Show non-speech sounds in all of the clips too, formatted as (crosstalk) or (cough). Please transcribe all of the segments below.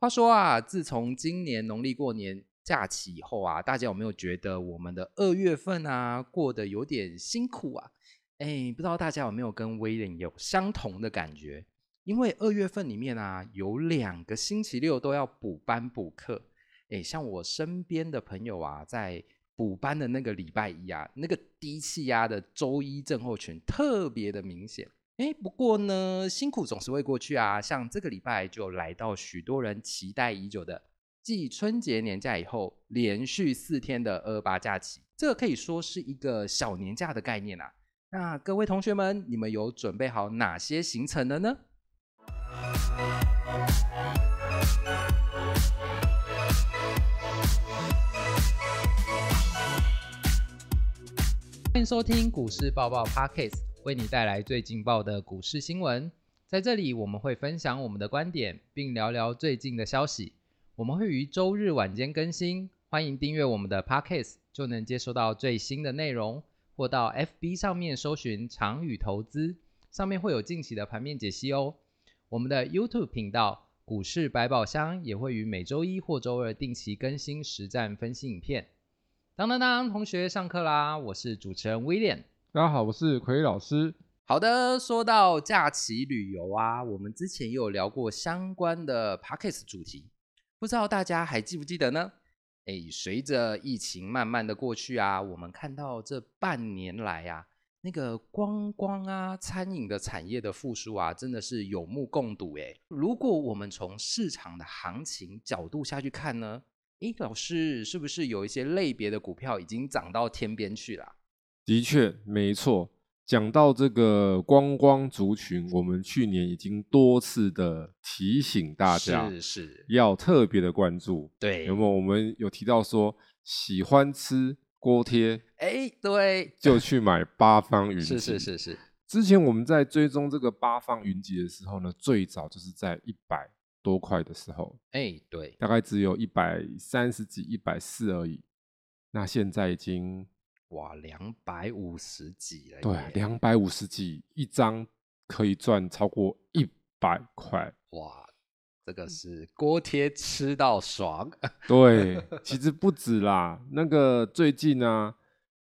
话说啊，自从今年农历过年假期以后啊，大家有没有觉得我们的二月份啊过得有点辛苦啊？哎，不知道大家有没有跟威廉有相同的感觉？因为二月份里面啊，有两个星期六都要补班补课。哎，像我身边的朋友啊，在补班的那个礼拜一啊，那个低气压的周一症候群特别的明显。哎，不过呢，辛苦总是会过去啊。像这个礼拜就来到许多人期待已久的继春节年假以后，连续四天的二八假期，这个可以说是一个小年假的概念啊。那各位同学们，你们有准备好哪些行程了呢？欢迎收听股市爆爆 Pockets。为你带来最劲爆的股市新闻，在这里我们会分享我们的观点，并聊聊最近的消息。我们会于周日晚间更新，欢迎订阅我们的 Podcast，就能接收到最新的内容。或到 FB 上面搜寻长宇投资，上面会有近期的盘面解析哦。我们的 YouTube 频道股市百宝箱也会于每周一或周二定期更新实战分析影片。当当当，同学上课啦！我是主持人 William。大家好，我是奎老师。好的，说到假期旅游啊，我们之前也有聊过相关的 p a c k a g e 主题，不知道大家还记不记得呢？哎，随着疫情慢慢的过去啊，我们看到这半年来啊，那个观光啊、餐饮的产业的复苏啊，真的是有目共睹。哎，如果我们从市场的行情角度下去看呢，哎，老师是不是有一些类别的股票已经涨到天边去了？的确，没错。讲到这个观光族群，我们去年已经多次的提醒大家，是是，要特别的关注。对，有没有？我们有提到说，喜欢吃锅贴，哎，对，就去买八方云集。是是是是。之前我们在追踪这个八方云集的时候呢，最早就是在一百多块的时候，哎，对，大概只有一百三十几、一百四而已。那现在已经。哇，两百五十几了！对，两百五十几一张可以赚超过一百块。哇，这个是锅贴吃到爽。对，其实不止啦。那个最近呢，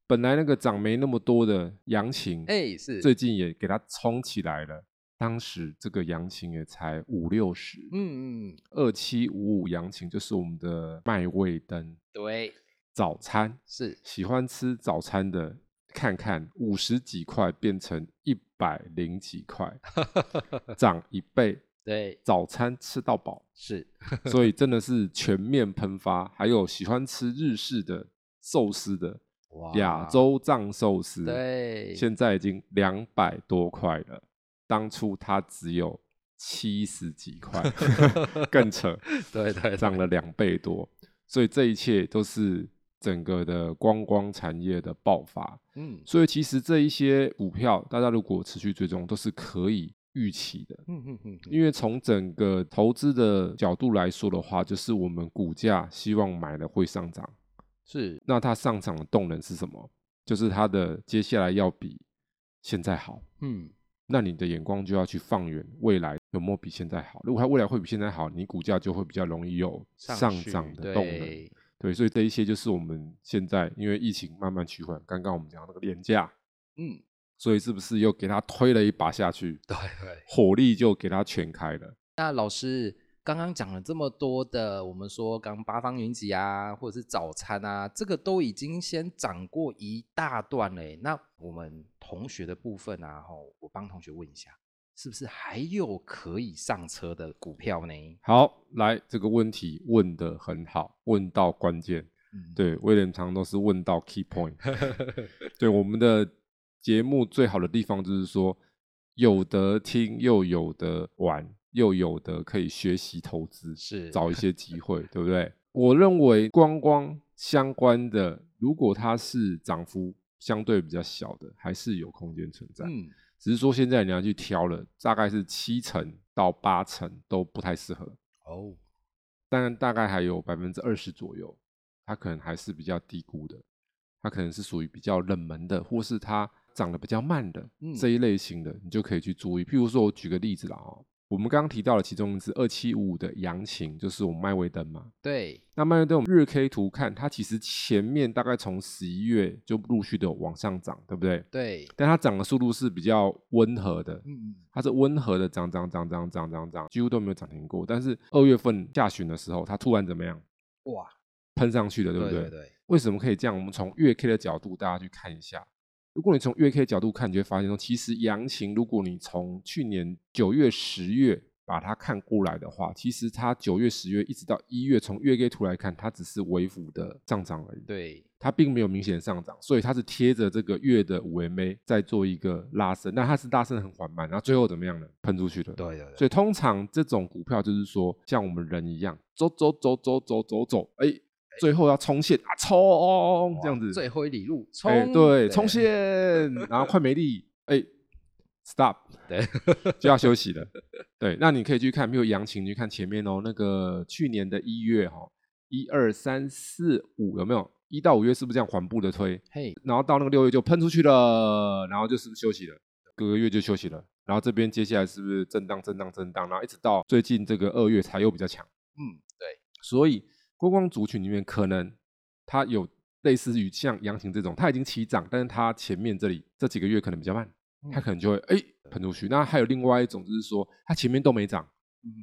本来那个涨没那么多的阳琴，哎，是最近也给它冲起来了。当时这个阳琴也才五六十，嗯嗯，二七五五阳琴就是我们的麦味灯。对。早餐是喜欢吃早餐的，看看五十几块变成一百零几块，(laughs) 涨一倍。对，早餐吃到饱是，所以真的是全面喷发。还有喜欢吃日式的寿司的，亚洲藏寿司，对，现在已经两百多块了。当初它只有七十几块，(laughs) 更扯。对对，涨了两倍多。所以这一切都是。整个的观光产业的爆发，嗯，所以其实这一些股票，大家如果持续追踪，都是可以预期的，嗯嗯嗯。因为从整个投资的角度来说的话，就是我们股价希望买了会上涨，是。那它上涨的动能是什么？就是它的接下来要比现在好，嗯。那你的眼光就要去放远，未来有没有比现在好？如果它未来会比现在好，你股价就会比较容易有上涨的动能。对，所以这一些就是我们现在因为疫情慢慢趋缓，刚刚我们讲那个廉价，嗯，所以是不是又给他推了一把下去？对对，火力就给他全开了。那老师刚刚讲了这么多的，我们说刚八方云集啊，或者是早餐啊，这个都已经先涨过一大段嘞。那我们同学的部分啊，吼，我帮同学问一下。是不是还有可以上车的股票呢？好，来这个问题问的很好，问到关键。对，威廉常都是问到 key point。(laughs) 对，我们的节目最好的地方就是说，有得听，又有得玩，又有的可以学习投资，是找一些机会，对不对？我认为光光相关的，如果它是涨幅相对比较小的，还是有空间存在。嗯。只是说现在你要去挑了，大概是七成到八成都不太适合。哦，但大概还有百分之二十左右，它可能还是比较低估的，它可能是属于比较冷门的，或是它涨得比较慢的这一类型的，你就可以去注意。譬如说我举个例子啦，哦，我们刚刚提到了其中一只二七五五的阳晴，就是我们麦威登嘛。对，那麦威登我们日 K 图看，它其实前面大概从十一月就陆续的往上涨，对不对？对。但它涨的速度是比较温和的，嗯，它是温和的涨涨涨涨涨涨涨，几乎都没有涨停过。但是二月份下旬的时候，它突然怎么样？哇，喷上去了，对不对对？对。为什么可以这样？我们从月 K 的角度，大家去看一下。如果你从月 K 角度看，你就会发现说，其实阳情，如果你从去年九月、十月把它看过来的话，其实它九月、十月一直到一月，从月 K 图来看，它只是微幅的上涨而已。对，它并没有明显上涨，所以它是贴着这个月的五 MA 在做一个拉升，那它是拉升很缓慢，然后最后怎么样呢？喷出去了。对对。所以通常这种股票就是说，像我们人一样，走走走走走走走，哎。最后要冲线啊，冲这样子，最后一里路冲，对，冲线，然后快没力，(laughs) 哎，stop，对，(laughs) 就要休息了，对，那你可以去看，比如杨晴，去看前面哦，那个去年的一月哈，一二三四五有没有？一到五月是不是这样缓步的推？嘿，然后到那个六月就喷出去了，然后就是休息了？隔个月就休息了，然后这边接下来是不是震荡、震荡、震荡，然后一直到最近这个二月才又比较强？嗯，对，所以。观光族群里面，可能它有类似于像阳晴这种，它已经起涨，但是它前面这里这几个月可能比较慢，它可能就会哎喷出去。那还有另外一种，就是说它前面都没涨，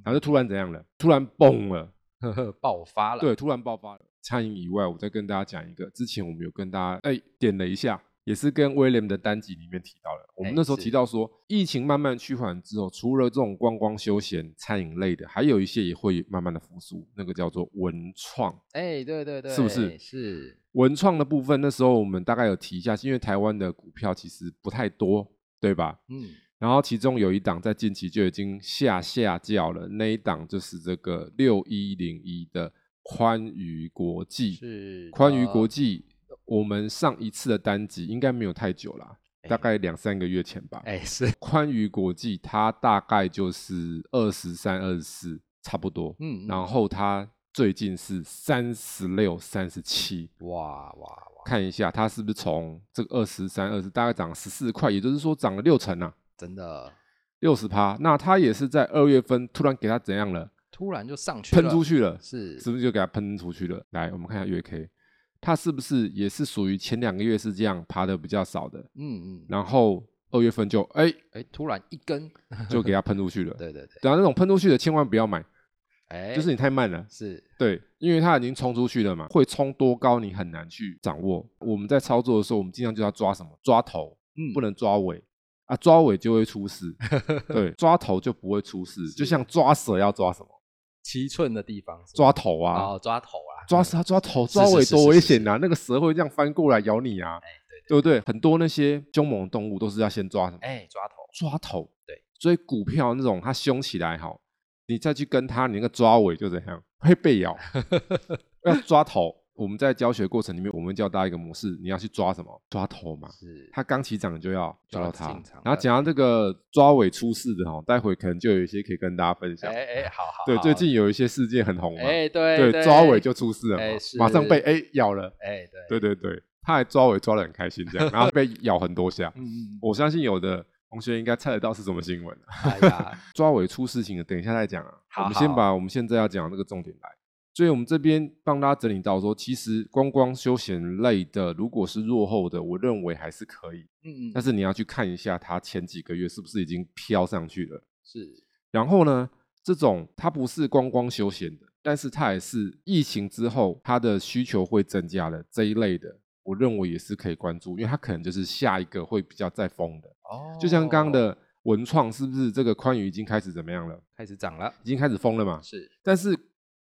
然后就突然怎样了？突然崩了，(laughs) 呵呵爆发了。对，突然爆发了。餐饮以外，我再跟大家讲一个，之前我们有跟大家哎点了一下。也是跟威廉的单集里面提到了，我们那时候提到说，疫情慢慢趋缓之后，除了这种观光休闲、餐饮类的，还有一些也会慢慢的复苏，那个叫做文创。哎，对对对，是不是？是文创的部分，那时候我们大概有提一下，因为台湾的股票其实不太多，对吧？嗯。然后其中有一档在近期就已经下下叫了，那一档就是这个六一零一的宽娱国际，是宽娱国际。我们上一次的单集应该没有太久了，大概两三个月前吧。哎，是宽娱国际，它大概就是二十三、二十四，差不多。嗯，然后它最近是三十六、三十七。哇哇哇！看一下它是不是从这个二十三、二十，大概涨十四块，也就是说涨了六成啊！真的，六十趴。那它也是在二月份突然给它怎样了？突然就上去了，喷出去了，是是不是就给它喷出去了？来，我们看一下月 K。它是不是也是属于前两个月是这样爬的比较少的？嗯嗯，然后二月份就哎哎突然一根就给它喷出去了。(laughs) 对对对，然后那种喷出去的千万不要买，哎，就是你太慢了。是对，因为它已经冲出去了嘛，会冲多高你很难去掌握。我们在操作的时候，我们尽量就要抓什么？抓头，嗯，不能抓尾啊，抓尾就会出事。(laughs) 对，抓头就不会出事，就像抓蛇要抓什么？七寸的地方抓头啊，哦，抓头啊，抓蛇抓头抓尾多危险啊！那个蛇会这样翻过来咬你啊，对不对？很多那些凶猛动物都是要先抓什么？哎，抓头，抓头。对，所以股票那种它凶起来哈，你再去跟它，你那个抓尾就怎样会被咬，(laughs) 要抓头。我们在教学过程里面，我们教大家一个模式，你要去抓什么？抓头嘛。是。它刚起掌就要抓到它。然后讲到这个抓尾出事的哈，待会可能就有一些可以跟大家分享。哎哎，好好。对，最近有一些事件很红嘛。哎，对对。抓尾就出事了嘛，马上被哎咬了。哎，对。对对对，他还抓尾抓的很开心这样，然后被咬很多下。(laughs) 嗯嗯。我相信有的同学应该猜得到是什么新闻。哎呀，(laughs) 抓尾出事情的，等一下再讲啊。好。我们先把我们现在要讲这个重点来。所以，我们这边帮大家整理到说，其实观光休闲类的，如果是落后的，我认为还是可以。嗯嗯。但是你要去看一下，它前几个月是不是已经飘上去了？是。然后呢，这种它不是观光休闲的，但是它也是疫情之后它的需求会增加了这一类的，我认为也是可以关注，因为它可能就是下一个会比较再疯的。哦。就像刚刚的文创，是不是这个宽宇已经开始怎么样了？开始涨了，已经开始疯了嘛？是。但是。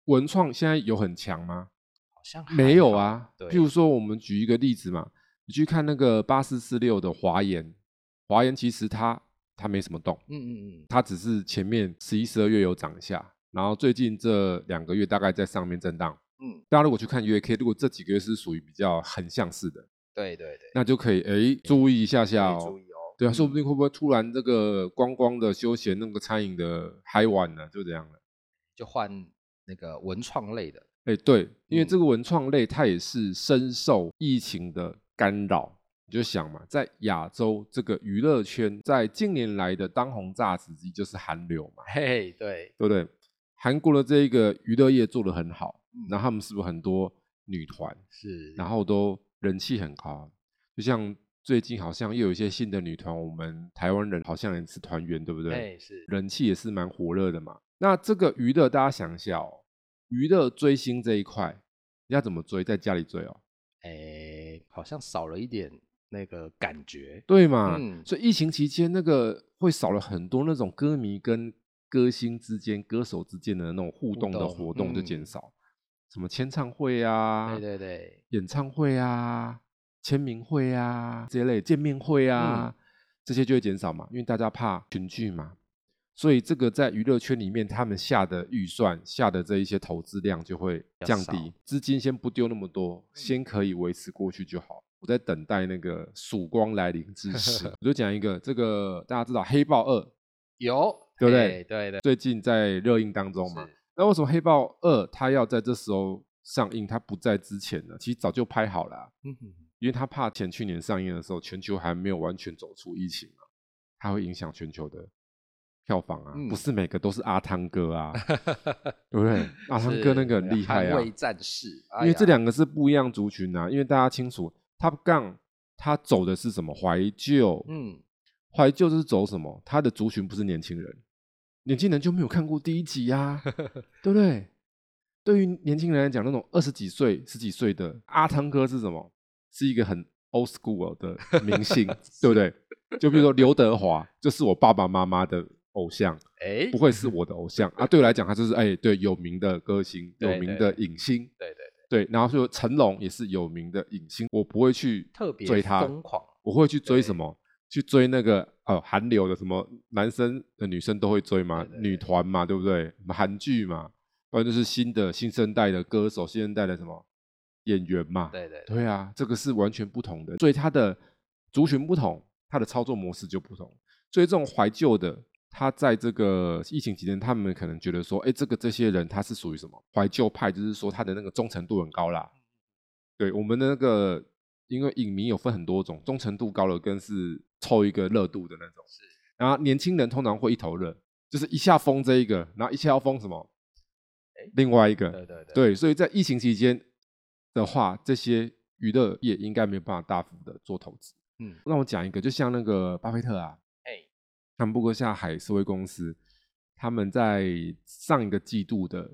文创现在有很强吗？好像没有啊。譬如说，我们举一个例子嘛，你去看那个八四四六的华研，华研其实它它没什么动，嗯嗯嗯，它只是前面十一、十二月有涨一下，然后最近这两个月大概在上面震荡。嗯，大家如果去看 U A K，如果这几个月是属于比较横向式的，对对对，那就可以哎注意一下下哦。注意哦。对啊，说不定会不会突然这个观光的休闲那个餐饮的嗨完了，就这样了，就换。那个文创类的，哎，对，因为这个文创类它也是深受疫情的干扰，你就想嘛，在亚洲这个娱乐圈，在近年来的当红炸子鸡就是韩流嘛，嘿嘿，对，对不对？韩国的这一个娱乐业做得很好，那他们是不是很多女团是，然后都人气很高？就像最近好像又有一些新的女团，我们台湾人好像也是团员，对不对？哎，是，人气也是蛮火热的嘛。那这个娱乐，大家想一下哦，娱乐追星这一块，你要怎么追？在家里追哦？哎，好像少了一点。那个感觉对嘛？所以疫情期间，那个会少了很多那种歌迷跟歌星之间、歌手之间的那种互动的活动就减少，什么签唱会啊，对对对，演唱会啊、签名会啊这类见面会啊，这些就会减少嘛，因为大家怕群聚嘛。所以这个在娱乐圈里面，他们下的预算、下的这一些投资量就会降低，资金先不丢那么多，先可以维持过去就好。我在等待那个曙光来临之时，(laughs) 我就讲一个，这个大家知道《黑豹二》有对不对？对对，最近在热映当中嘛。那为什么《黑豹二》它要在这时候上映？它不在之前呢？其实早就拍好了，因为他怕前去年上映的时候，全球还没有完全走出疫情嘛，它会影响全球的票房啊。不是每个都是阿汤哥啊，(laughs) 对不对？阿汤哥那个很厉害啊，战士，因为这两个是不一样族群啊，因为大家清楚。Top Gun，他走的是什么怀旧？嗯，怀旧是走什么？他的族群不是年轻人，年轻人就没有看过第一集呀，(laughs) 对不对？对于年轻人来讲，那种二十几岁、十几岁的阿汤哥是什么？是一个很 old school 的明星，(laughs) 对不对？就比如说刘德华，就是我爸爸妈妈的偶像，哎，不会是我的偶像 (laughs) 啊？对我来讲，他就是哎，对，有名的歌星，有名的影星，对对。对，然后说成龙也是有名的影星，我不会去特别追他，疯狂，我会去追什么？去追那个呃韩流的什么男生的女生都会追嘛，女团嘛，对不对？韩剧嘛，不然就是新的新生代的歌手，新生代的什么演员嘛，对对对啊，这个是完全不同的，所以他的族群不同，他的操作模式就不同，所以这种怀旧的。他在这个疫情期间，他们可能觉得说，哎，这个这些人他是属于什么怀旧派，就是说他的那个忠诚度很高啦。对我们的那个，因为影迷有分很多种，忠诚度高的跟是凑一个热度的那种。是。然后年轻人通常会一头热，就是一下封这一个，然后一下要封什么，另外一个。对对对。对，所以在疫情期间的话，这些娱乐业应该没有办法大幅的做投资。嗯。让我讲一个，就像那个巴菲特啊。他们布克夏海思维公司，他们在上一个季度的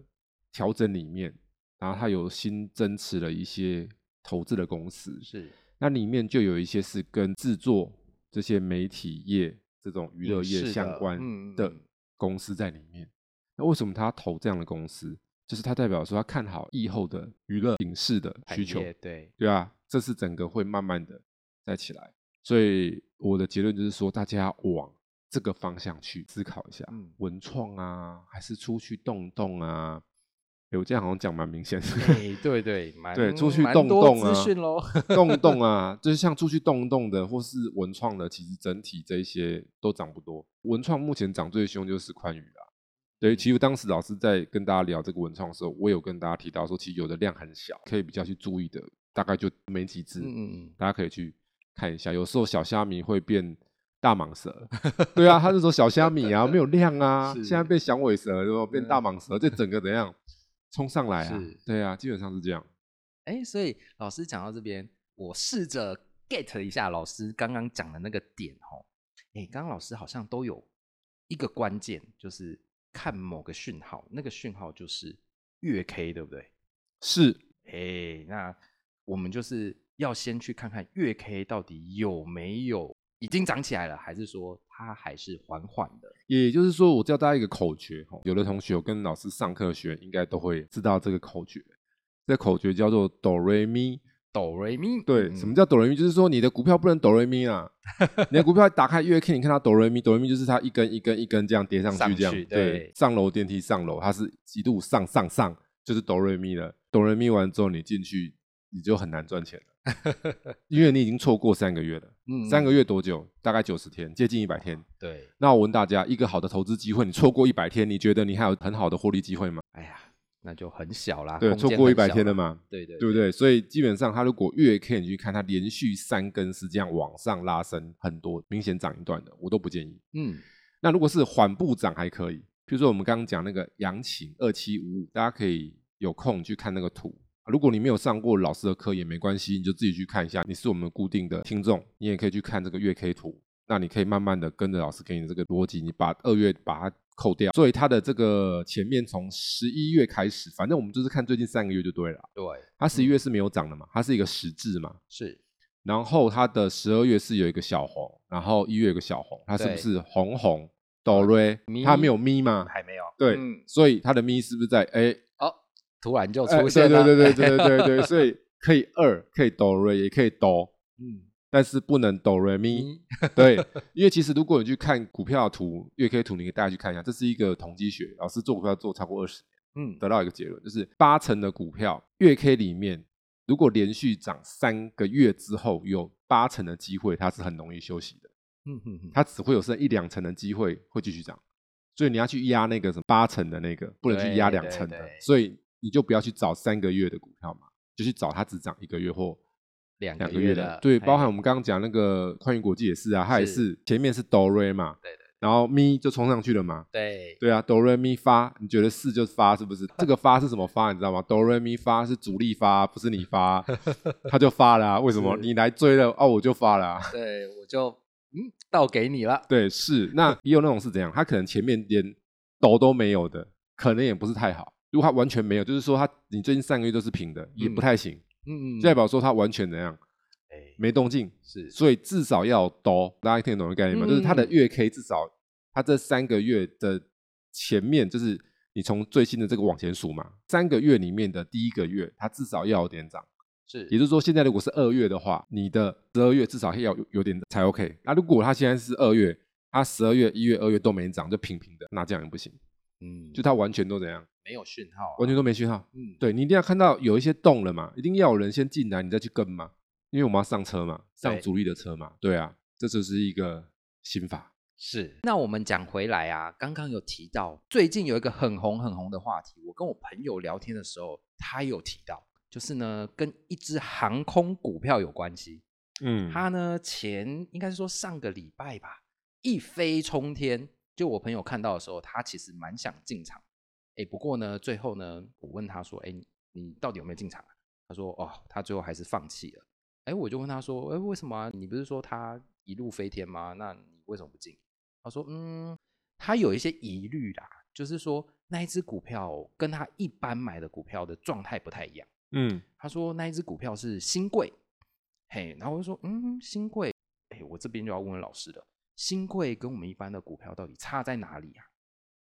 调整里面，然后他有新增持了一些投资的公司，是那里面就有一些是跟制作这些媒体业这种娱乐业相关的公司在里面。那为什么他投这样的公司？就是他代表说他看好以后的娱乐影视的需求，对对啊，这是整个会慢慢的再起来。所以我的结论就是说，大家往这个方向去思考一下，文创啊，还是出去动动啊？我这样好像讲蛮明显的。对 (laughs) 对，对，出去动动啊，喽，(laughs) 动动啊，就是像出去动动的，或是文创的，其实整体这些都涨不多。文创目前涨最凶就是宽宇啦。对，其实当时老师在跟大家聊这个文创的时候，我有跟大家提到说，其实有的量很小，可以比较去注意的，大概就没几只。嗯嗯，大家可以去看一下。有时候小虾米会变。大蟒蛇，(laughs) 对啊，他是说小虾米啊，(laughs) 没有量啊，现在变响尾蛇，然后变大蟒蛇，这整个怎样冲上来啊？对啊，基本上是这样。哎，所以老师讲到这边，我试着 get 一下老师刚刚讲的那个点哦。哎，刚刚老师好像都有一个关键，就是看某个讯号，那个讯号就是月 K，对不对？是。哎，那我们就是要先去看看月 K 到底有没有。已经涨起来了，还是说它还是缓缓的？也就是说，我教大家一个口诀哈，有的同学有跟老师上课学，应该都会知道这个口诀。这口诀叫做哆瑞咪，哆瑞咪。对，什么叫哆瑞咪？就是说你的股票不能哆瑞咪啊，(laughs) 你的股票打开月 K，你看它哆瑞咪，哆瑞咪就是它一根一根一根这样叠上去，这样对。上楼电梯上楼，它是几度上上上，就是哆瑞咪了。哆瑞咪完之后，你进去你就很难赚钱了。(laughs) 因为你已经错过三个月了，嗯，三个月多久？大概九十天，接近一百天。对，那我问大家，一个好的投资机会，你错过一百天，你觉得你还有很好的获利机会吗？哎呀，那就很小啦。对，错过一百天了嘛？对对，对不对？所以基本上，它如果月 K 你去看，它连续三根是这样往上拉升很多，明显涨一段的，我都不建议。嗯，那如果是缓步涨还可以，譬如说我们刚刚讲那个阳晴二七五五，大家可以有空去看那个图。如果你没有上过老师的课也没关系，你就自己去看一下。你是我们固定的听众，你也可以去看这个月 K 图。那你可以慢慢的跟着老师给你这个逻辑，你把二月把它扣掉。所以它的这个前面从十一月开始，反正我们就是看最近三个月就对了。对，它十一月是没有涨的嘛，它是一个实质嘛。是。然后它的十二月是有一个小红，然后一月有个小红，它是不是红红哆瑞？它没有咪吗？还没有。对，所以它的咪是不是在哎？突然就出现了，对对对对对对对，(laughs) 所以可以二，可以哆瑞，也可以哆，嗯，但是不能哆瑞咪，对，因为其实如果你去看股票图、月 K 图，你可以大家去看一下，这是一个统计学，老师做股票做超过二十年，嗯，得到一个结论，就是八成的股票月 K 里面，如果连续涨三个月之后，有八成的机会它是很容易休息的，嗯哼哼，它只会有剩一两成的机会会继续涨，所以你要去压那个什么八成的那个，不能去压两成的，所以。你就不要去找三个月的股票嘛，就去找它只涨一个月或两个月的。对，包含我们刚刚讲那个宽运国际也是啊，它也是前面是哆瑞嘛，对对，然后咪就冲上去了嘛，对对啊，哆瑞咪发，你觉得是就发是不是？这个发是什么发？你知道吗？哆瑞咪发是主力发，不是你发，(laughs) 他就发了。为什么？你来追了哦，我就发了。对，我就嗯倒给你了。对，是那也有那种是怎样？他可能前面连抖都没有的，可能也不是太好。如果它完全没有，就是说它你最近三个月都是平的，也不太行。嗯嗯，代表说它完全怎样？哎，没动静。是，所以至少要多，大家听得懂的概念吗？就是它的月 K 至少它这三个月的前面，就是你从最新的这个往前数嘛，三个月里面的第一个月，它至少要有点涨。是，也就是说现在如果是二月的话，你的十二月至少要有有点才 OK。那如果它现在是二月，它十二月、一月、二月都没涨，就平平的，那这样也不行。嗯，就它完全都怎样？没有讯号，完全都没讯号。嗯，对你一定要看到有一些动了嘛，一定要有人先进来，你再去跟嘛。因为我们要上车嘛，上主力的车嘛。对啊，这就是一个心法。是。那我们讲回来啊，刚刚有提到最近有一个很红很红的话题，我跟我朋友聊天的时候，他有提到，就是呢跟一只航空股票有关系。嗯，他呢前应该是说上个礼拜吧，一飞冲天。就我朋友看到的时候，他其实蛮想进场，哎，不过呢，最后呢，我问他说，哎，你到底有没有进场啊？他说，哦，他最后还是放弃了。哎，我就问他说，哎，为什么？你不是说他一路飞天吗？那你为什么不进？他说，嗯，他有一些疑虑啦，就是说那一只股票跟他一般买的股票的状态不太一样。嗯，他说那一只股票是新贵，嘿，然后我就说，嗯，新贵，哎，我这边就要问问老师了。新贵跟我们一般的股票到底差在哪里啊？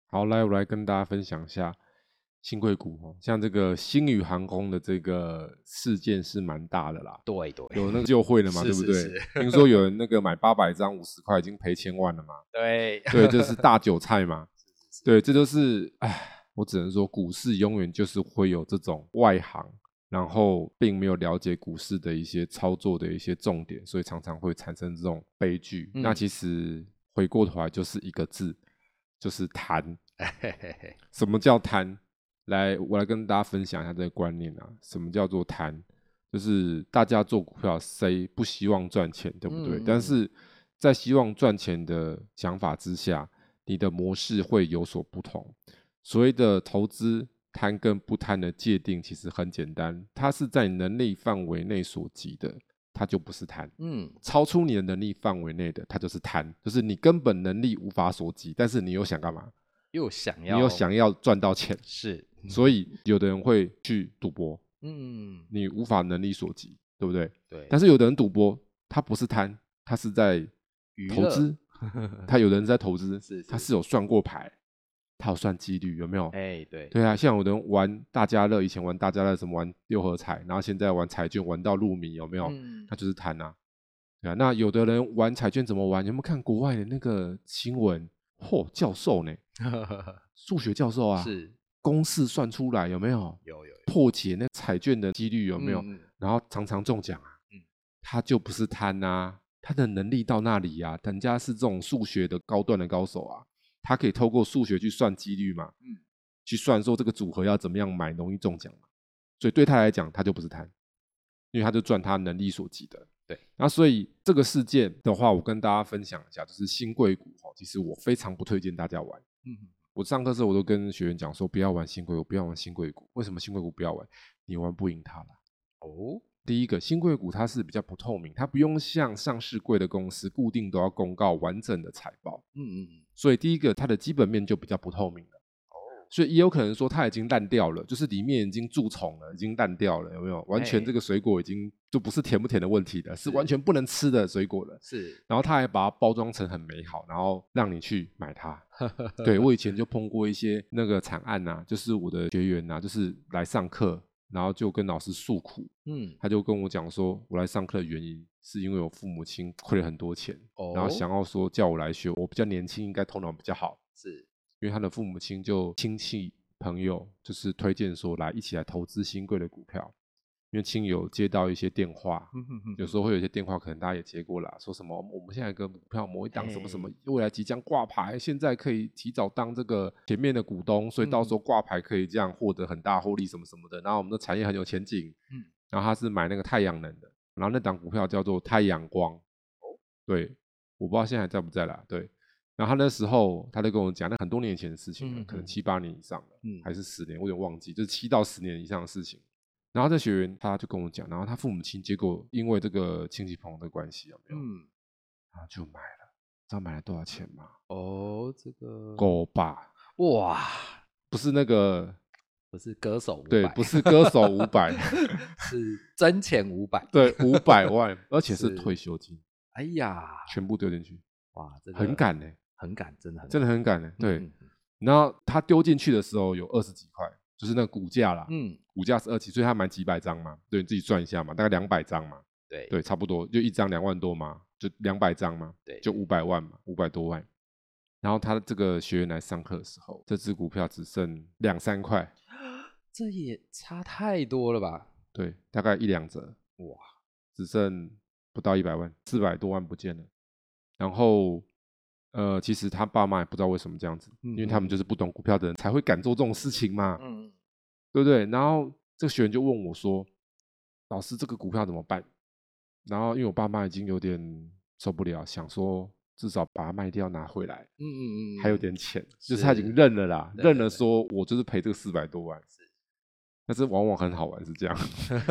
好，来我来跟大家分享一下新贵股哦，像这个星宇航空的这个事件是蛮大的啦。对对，有那个就会了嘛，(laughs) 对不对？听说有人那个买八百张五十块已经赔千万了嘛？对 (laughs) 对，这是大韭菜嘛？对，这都是哎，我只能说股市永远就是会有这种外行。然后并没有了解股市的一些操作的一些重点，所以常常会产生这种悲剧。那其实回过头来就是一个字，就是贪。(laughs) 什么叫贪？来，我来跟大家分享一下这个观念啊。什么叫做贪？就是大家做股票，谁不希望赚钱，对不对？但是在希望赚钱的想法之下，你的模式会有所不同。所谓的投资。贪跟不贪的界定其实很简单，它是在能力范围内所及的，它就不是贪。嗯，超出你的能力范围内的，它就是贪，就是你根本能力无法所及，但是你又想干嘛？又想要，你又想要赚到钱，是，所以有的人会去赌博。嗯，你无法能力所及，对不对？对。但是有的人赌博，他不是贪，他是在投资，他有人在投资，他是有算过牌。他有算几率有没有？哎，对，对啊，像有人玩大家乐，以前玩大家乐什么玩六合彩，然后现在玩彩券玩到入迷，有没有？嗯那就是贪呐。对啊，那有的人玩彩券怎么玩？有没有看国外的那个新闻？嚯，教授呢？(laughs) 数学教授啊，是公式算出来有没有？有有破解那彩券的几率有没有？然后常常中奖啊。嗯，他就不是贪呐，他的能力到那里呀，人家是这种数学的高段的高手啊。他可以透过数学去算几率嘛？嗯，去算说这个组合要怎么样买容易中奖嘛。所以对他来讲，他就不是贪，因为他就赚他能力所及的。对，那所以这个事件的话，我跟大家分享一下，就是新贵股哈，其实我非常不推荐大家玩。嗯。我上课时候我都跟学员讲说，不要玩新贵股，不要玩新贵股。为什么新贵股不要玩？你玩不赢它了。哦，第一个新贵股它是比较不透明，它不用像上市贵的公司固定都要公告完整的财报。嗯嗯嗯。所以第一个它的基本面就比较不透明了。所以也有可能说它已经烂掉了，就是里面已经蛀虫了，已经烂掉了，有没有？完全这个水果已经就不是甜不甜的问题了，是完全不能吃的水果了。是。然后他还把它包装成很美好，然后让你去买它。(laughs) 对我以前就碰过一些那个惨案呐，就是我的学员呐，就是来上课，然后就跟老师诉苦。嗯。他就跟我讲说，我来上课的原因是因为我父母亲亏了很多钱，然后想要说叫我来学，我比较年轻，应该头脑比较好。是。因为他的父母亲就亲戚朋友就是推荐说来一起来投资新贵的股票，因为亲友接到一些电话，有时候会有一些电话可能大家也接过了，说什么我们现在跟股票某一档什么什么未来即将挂牌，现在可以提早当这个前面的股东，所以到时候挂牌可以这样获得很大获利什么什么的。然后我们的产业很有前景，嗯，然后他是买那个太阳能的，然后那档股票叫做太阳光，哦，对，我不知道现在还在不在啦，对。然后他那时候，他就跟我讲，那很多年前的事情了，可能七八年以上了，还是十年，我有点忘记，就是七到十年以上的事情。然后这学员他就跟我讲，然后他父母亲结果因为这个亲戚朋友的关系有没有？嗯，然后就买了，知道买了多少钱吗？哦，这个狗吧哇，不是那个，不是歌手对，不是歌手五百，(laughs) 是真钱五百，对，五百万，而且是退休金。哎呀，全部丢进去，哇，很敢呢。很敢，真的很真的很敢的，对。然后他丢进去的时候有二十几块，就是那个股价啦，嗯，股价是二七，所以他买几百张嘛，对，你自己算一下嘛，大概两百张嘛，对对，差不多就一张两万多嘛，就两百张嘛，对，就五百万嘛，五百多万。然后他这个学员来上课的时候，这只股票只剩两三块，(gasps) 这也差太多了吧？对，大概一两折，哇，只剩不到一百万，四百多万不见了，然后。呃，其实他爸妈也不知道为什么这样子，因为他们就是不懂股票的人才会敢做这种事情嘛，嗯，对不对？然后这个学员就问我说：“老师，这个股票怎么办？”然后因为我爸妈已经有点受不了，想说至少把它卖掉拿回来，嗯嗯嗯，还有点钱，就是他已经认了啦，认了说我就是赔这个四百多万，但是往往很好玩是这样，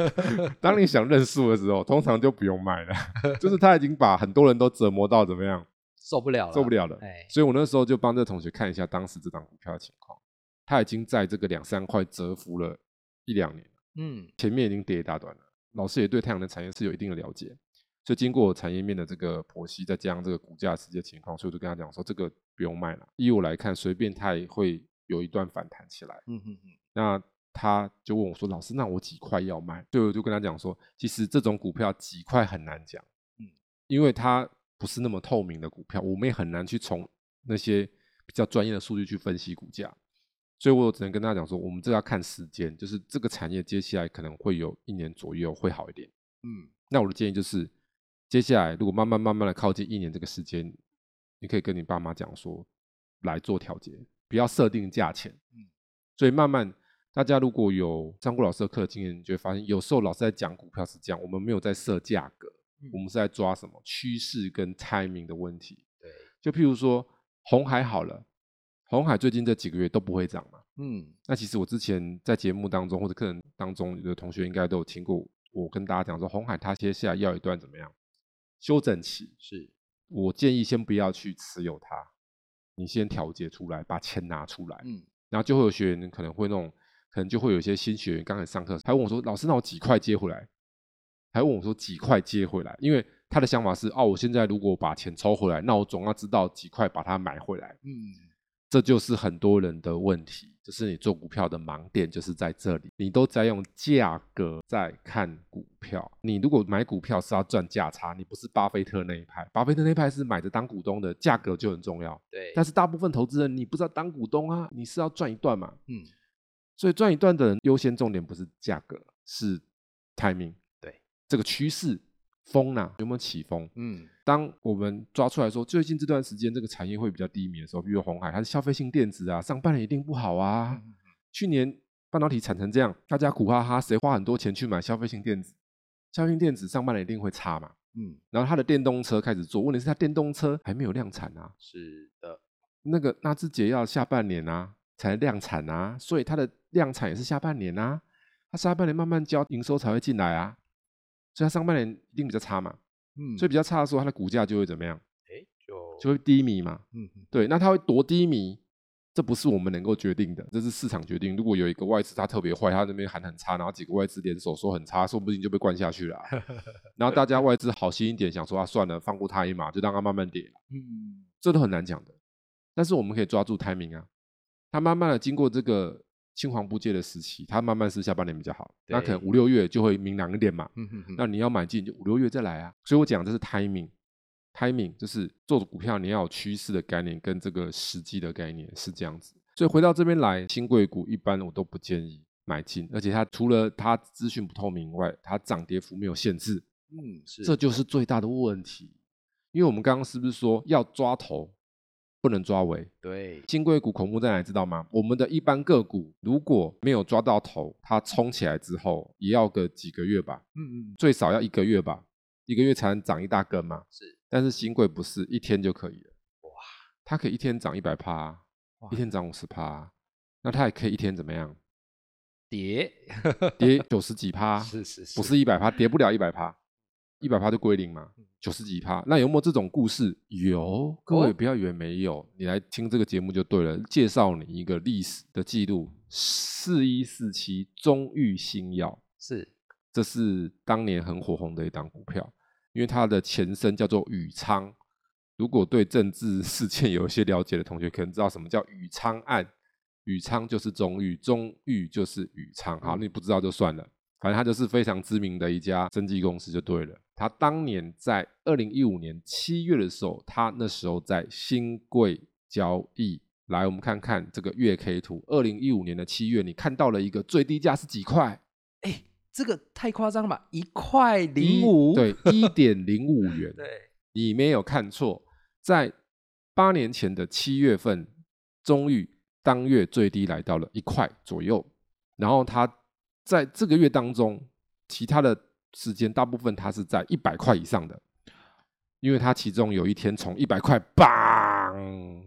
(laughs) 当你想认输的时候，通常就不用卖了，(laughs) 就是他已经把很多人都折磨到怎么样？受不了了，受不了了。哎，所以我那时候就帮这同学看一下当时这张股票的情况，他已经在这个两三块蛰伏了一两年嗯，前面已经跌一大段了。老师也对太阳能产业是有一定的了解，所以经过产业面的这个剖析，再加上这个股价实际情况，所以我就跟他讲说，这个不用卖了。依我来看，随便它也会有一段反弹起来。嗯嗯嗯。那他就问我说：“老师，那我几块要卖？”对，我就跟他讲说，其实这种股票几块很难讲，嗯，因为它。不是那么透明的股票，我们也很难去从那些比较专业的数据去分析股价，所以我只能跟大家讲说，我们这要看时间，就是这个产业接下来可能会有一年左右会好一点。嗯，那我的建议就是，接下来如果慢慢慢慢的靠近一年这个时间，你可以跟你爸妈讲说来做调节，不要设定价钱。嗯，所以慢慢大家如果有张顾老师的课的经验，你就会发现，有时候老师在讲股票是这样，我们没有在设价格。我们是在抓什么趋势跟 timing 的问题？对，就譬如说红海好了，红海最近这几个月都不会涨嘛。嗯，那其实我之前在节目当中或者课程当中，有的同学应该都有听过我跟大家讲说，红海它接下来要一段怎么样休整期？是我建议先不要去持有它，你先调节出来，把钱拿出来。嗯，然后就会有学员可能会那种，可能就会有一些新学员刚才上课，他问我说：“老师，那我几块接回来？”还问我说几块接回来，因为他的想法是哦，我现在如果把钱抽回来，那我总要知道几块把它买回来。嗯，这就是很多人的问题，就是你做股票的盲点就是在这里，你都在用价格在看股票。你如果买股票是要赚价差，你不是巴菲特那一派，巴菲特那一派是买着当股东的，价格就很重要。对，但是大部分投资人你不知道当股东啊，你是要赚一段嘛。嗯，所以赚一段的人优先重点不是价格，是 timing。这个趋势风呢有没有起风？嗯，当我们抓出来说最近这段时间这个产业会比较低迷的时候，比如红海，它是消费性电子啊，上半年一定不好啊。去年半导体产成这样，大家苦哈哈，谁花很多钱去买消费性电子？消费性电子上半年一定会差嘛？嗯，然后它的电动车开始做，问题是它电动车还没有量产啊。是的，那个纳智捷要下半年啊才量产啊，所以它的量产也是下半年啊。它下半年慢慢交营收才会进来啊，所以它上半年一定比较差嘛。嗯，所以比较差的时候，它的股价就会怎么样？哎，就就会低迷嘛。嗯，对，那它会多低迷？这不是我们能够决定的，这是市场决定。如果有一个外资它特别坏，它那边喊很差，然后几个外资联手说很差，说不定就被灌下去了。(laughs) 然后大家外资好心一点，想说啊，算了，放过它一马，就让它慢慢跌。嗯，这都很难讲的。但是我们可以抓住 timing 啊，它慢慢的经过这个青黄不接的时期，它慢慢是下半年比较好，那可能五六月就会明朗一点嘛。嗯哼哼，那你要买进就五六月再来啊。所以我讲这是 timing。timing 就是做股票，你要有趋势的概念跟这个时机的概念是这样子。所以回到这边来，新贵股一般我都不建议买进，而且它除了它资讯不透明外，它涨跌幅没有限制。嗯，是，这就是最大的问题。因为我们刚刚是不是说要抓头，不能抓尾？对，新贵股恐怖在哪？知道吗？我们的一般个股如果没有抓到头，它冲起来之后也要个几个月吧？嗯嗯，最少要一个月吧，一个月才能涨一大根嘛。是。但是新贵不是一天就可以了，哇，它可以一天涨一百趴，一天涨五十趴，那它也可以一天怎么样？跌跌九十几趴，是是是，不是一百趴，跌不了一百趴，一百趴就归零嘛，九十几趴，那有没有这种故事？有，各位不要以为没有，你来听这个节目就对了。介绍你一个历史的记录：四一四七中裕新药，是，这是当年很火红的一档股票。因为它的前身叫做宇昌，如果对政治事件有一些了解的同学，可能知道什么叫宇昌案。宇昌就是中裕，中裕就是宇昌。好，你不知道就算了，反正它就是非常知名的一家生技公司就对了。它当年在二零一五年七月的时候，他那时候在新贵交易。来，我们看看这个月 K 图，二零一五年的七月，你看到了一个最低价是几块？哎。这个太夸张了吧！一块零五，对，一点零五元。(laughs) 对，你没有看错，在八年前的七月份，终于当月最低来到了一块左右。然后他在这个月当中，其他的时间大部分它是在一百块以上的，因为它其中有一天从一百块，bang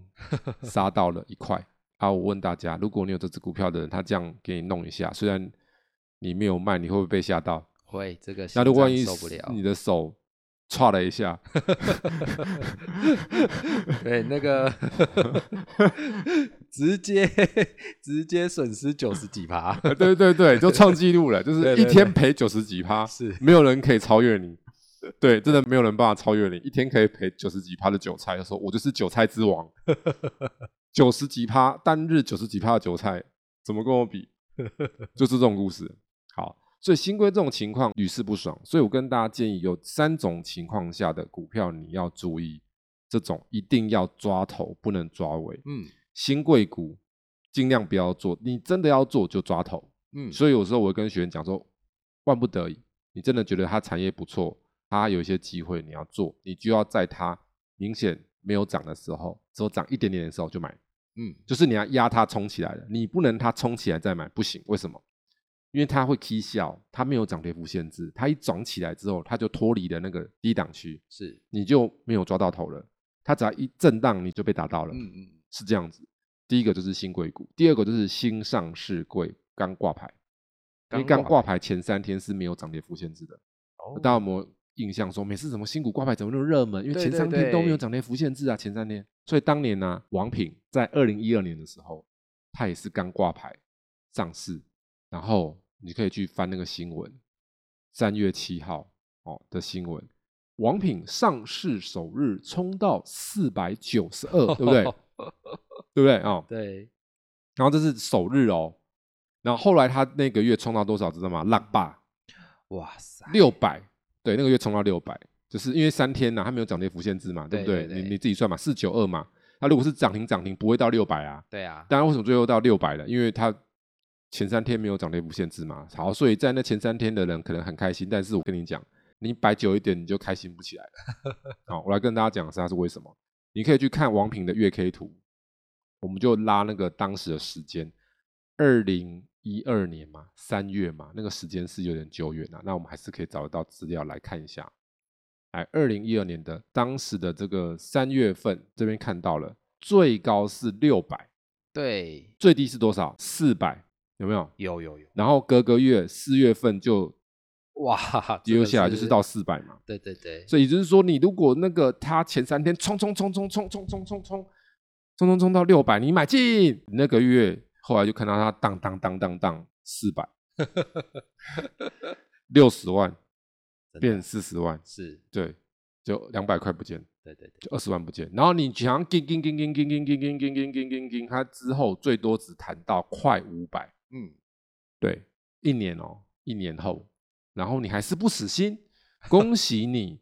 杀到了一块。啊，我问大家，如果你有这只股票的人，他这样给你弄一下，虽然。你没有卖，你会不会被吓到？会，这个那如果万一受不了，你的手歘了一下 (laughs) (laughs) 对，那个直接 (laughs) 直接损失九十几趴，(laughs) 对对对，就创纪录了，(laughs) 就是一天赔九十几趴，是没有人可以超越你，对，真的没有人办法超越你，一天可以赔九十几趴的韭菜，说我就是韭菜之王，九十几趴单日九十几趴的韭菜，怎么跟我比？就是这种故事。好，所以新规这种情况屡试不爽，所以我跟大家建议，有三种情况下的股票你要注意，这种一定要抓头，不能抓尾。嗯，新贵股尽量不要做，你真的要做就抓头。嗯，所以有时候我会跟学员讲说，万不得已，你真的觉得它产业不错，它有一些机会你要做，你就要在它明显没有涨的时候，只有涨一点点的时候就买。嗯，就是你要压它冲起来的，你不能它冲起来再买，不行。为什么？因为它会 K 笑，它没有涨跌幅限制，它一涨起来之后，它就脱离了那个低档区，是你就没有抓到头了。它只要一震荡，你就被打到了。嗯嗯，是这样子。第一个就是新贵股，第二个就是新上市贵刚挂牌，因为刚挂牌前三天是没有涨跌幅限制的。哦，大家有没有印象说每次什么新股挂牌怎么那么热门？因为前三天都没有涨跌幅限制啊，前三天。所以当年呢，王品在二零一二年的时候，它也是刚挂牌上市，然后。你可以去翻那个新闻，三月七号哦的新闻，王品上市首日冲到四百九十二，对不对？对不对啊？对。然后这是首日哦，然后后来他那个月冲到多少？知道吗？浪霸，哇塞，六百，对，那个月冲到六百，就是因为三天呢，它没有涨跌幅限制嘛，对不对？你你自己算嘛，四九二嘛，他如果是涨停涨停，不会到六百啊。对啊。当然，为什么最后到六百了？因为他。前三天没有涨跌幅限制嘛？好，所以在那前三天的人可能很开心，但是我跟你讲，你摆久一点，你就开心不起来了。(laughs) 好，我来跟大家讲一下是为什么。你可以去看王平的月 K 图，我们就拉那个当时的时间，二零一二年嘛，三月嘛，那个时间是有点久远啊。那我们还是可以找得到资料来看一下。哎，二零一二年的当时的这个三月份，这边看到了最高是六百，对，最低是多少？四百，有没有？有有有。然后隔个月四月份就哇跌下来，就是到四百嘛。对对对。所以就是说，你如果那个他前三天冲冲冲冲冲冲冲冲冲冲冲冲到六百，你买进，那个月后来就看到它当当当当当四百，(laughs) 六十万。变四十万是对，就两百块不见，对对对，就二十万不见。然后你强跟跟跟跟跟跟跟跟跟跟跟跟跟，它之后最多只谈到快五百，嗯，对，一年哦，一年后，然后你还是不死心，恭喜你，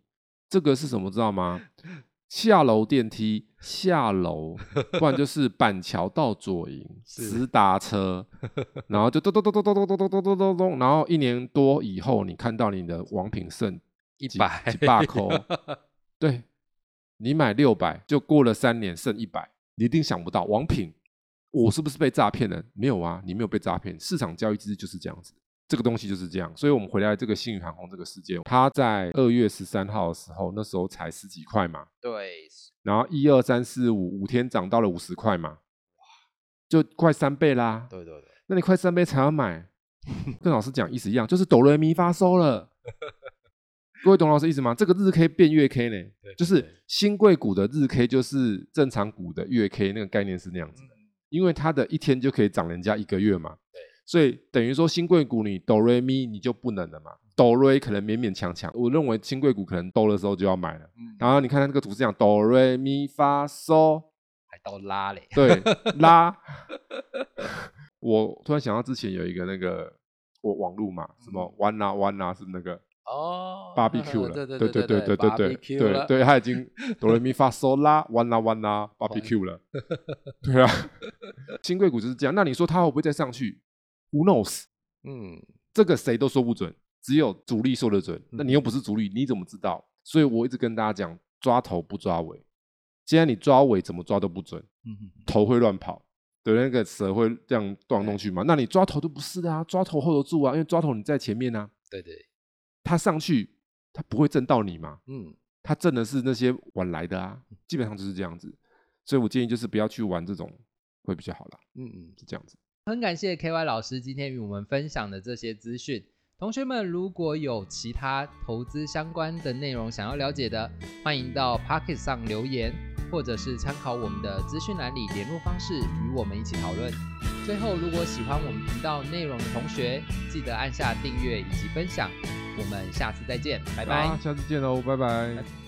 这个是什么知道吗？下楼电梯下楼，不然就是板桥到左营直达车，(laughs) 然后就咚咚咚咚咚咚咚咚咚咚咚咚，然后一年多以后，你看到你的王品剩一百几把扣，对，你买六百，就过了三年剩一百，你一定想不到王品，我是不是被诈骗了？没有啊，你没有被诈骗，市场交易机制就是这样子。这个东西就是这样，所以我们回来这个新宇航空这个事件，它在二月十三号的时候，那时候才十几块嘛，对，然后一二三四五五天涨到了五十块嘛，哇，就快三倍啦，对对对，那你快三倍才要买，(laughs) 跟老师讲意思一样，就是哆来咪发收了，(laughs) 各位懂老师意思吗？这个日 K 变月 K 呢，就是新贵股的日 K 就是正常股的月 K，那个概念是那样子的，因为它的一天就可以涨人家一个月嘛，对。所以等于说新贵股你哆瑞咪你就不能了嘛，哆瑞可能勉勉强强，我认为新贵股可能哆的时候就要买了。然后你看它这个图是讲哆瑞咪发嗦，还到拉嘞。对，拉。(laughs) 我突然想到之前有一个那个我网路嘛，什么弯啊弯啊是那个哦，barbecue 了，对对对对对对对对对，他已经哆瑞咪发嗦啦弯啦弯啦 barbecue 了。对啊，(laughs) 新贵股就是这样。那你说它会不会再上去？Who knows？嗯，这个谁都说不准，只有主力说的准。那你又不是主力，你怎么知道？所以我一直跟大家讲，抓头不抓尾。既然你抓尾怎么抓都不准，嗯头会乱跑，对，那个蛇会这样动来动去嘛。那你抓头都不是啊，抓头 hold 得住啊，因为抓头你在前面啊。对对，它上去它不会震到你嘛。嗯，它震的是那些晚来的啊，基本上就是这样子。所以我建议就是不要去玩这种，会比较好啦。嗯嗯，是这样子。很感谢 K Y 老师今天与我们分享的这些资讯。同学们如果有其他投资相关的内容想要了解的，欢迎到 Pocket 上留言，或者是参考我们的资讯栏里联络方式与我们一起讨论。最后，如果喜欢我们频道内容的同学，记得按下订阅以及分享。我们下次再见，拜拜。下次见喽，拜拜。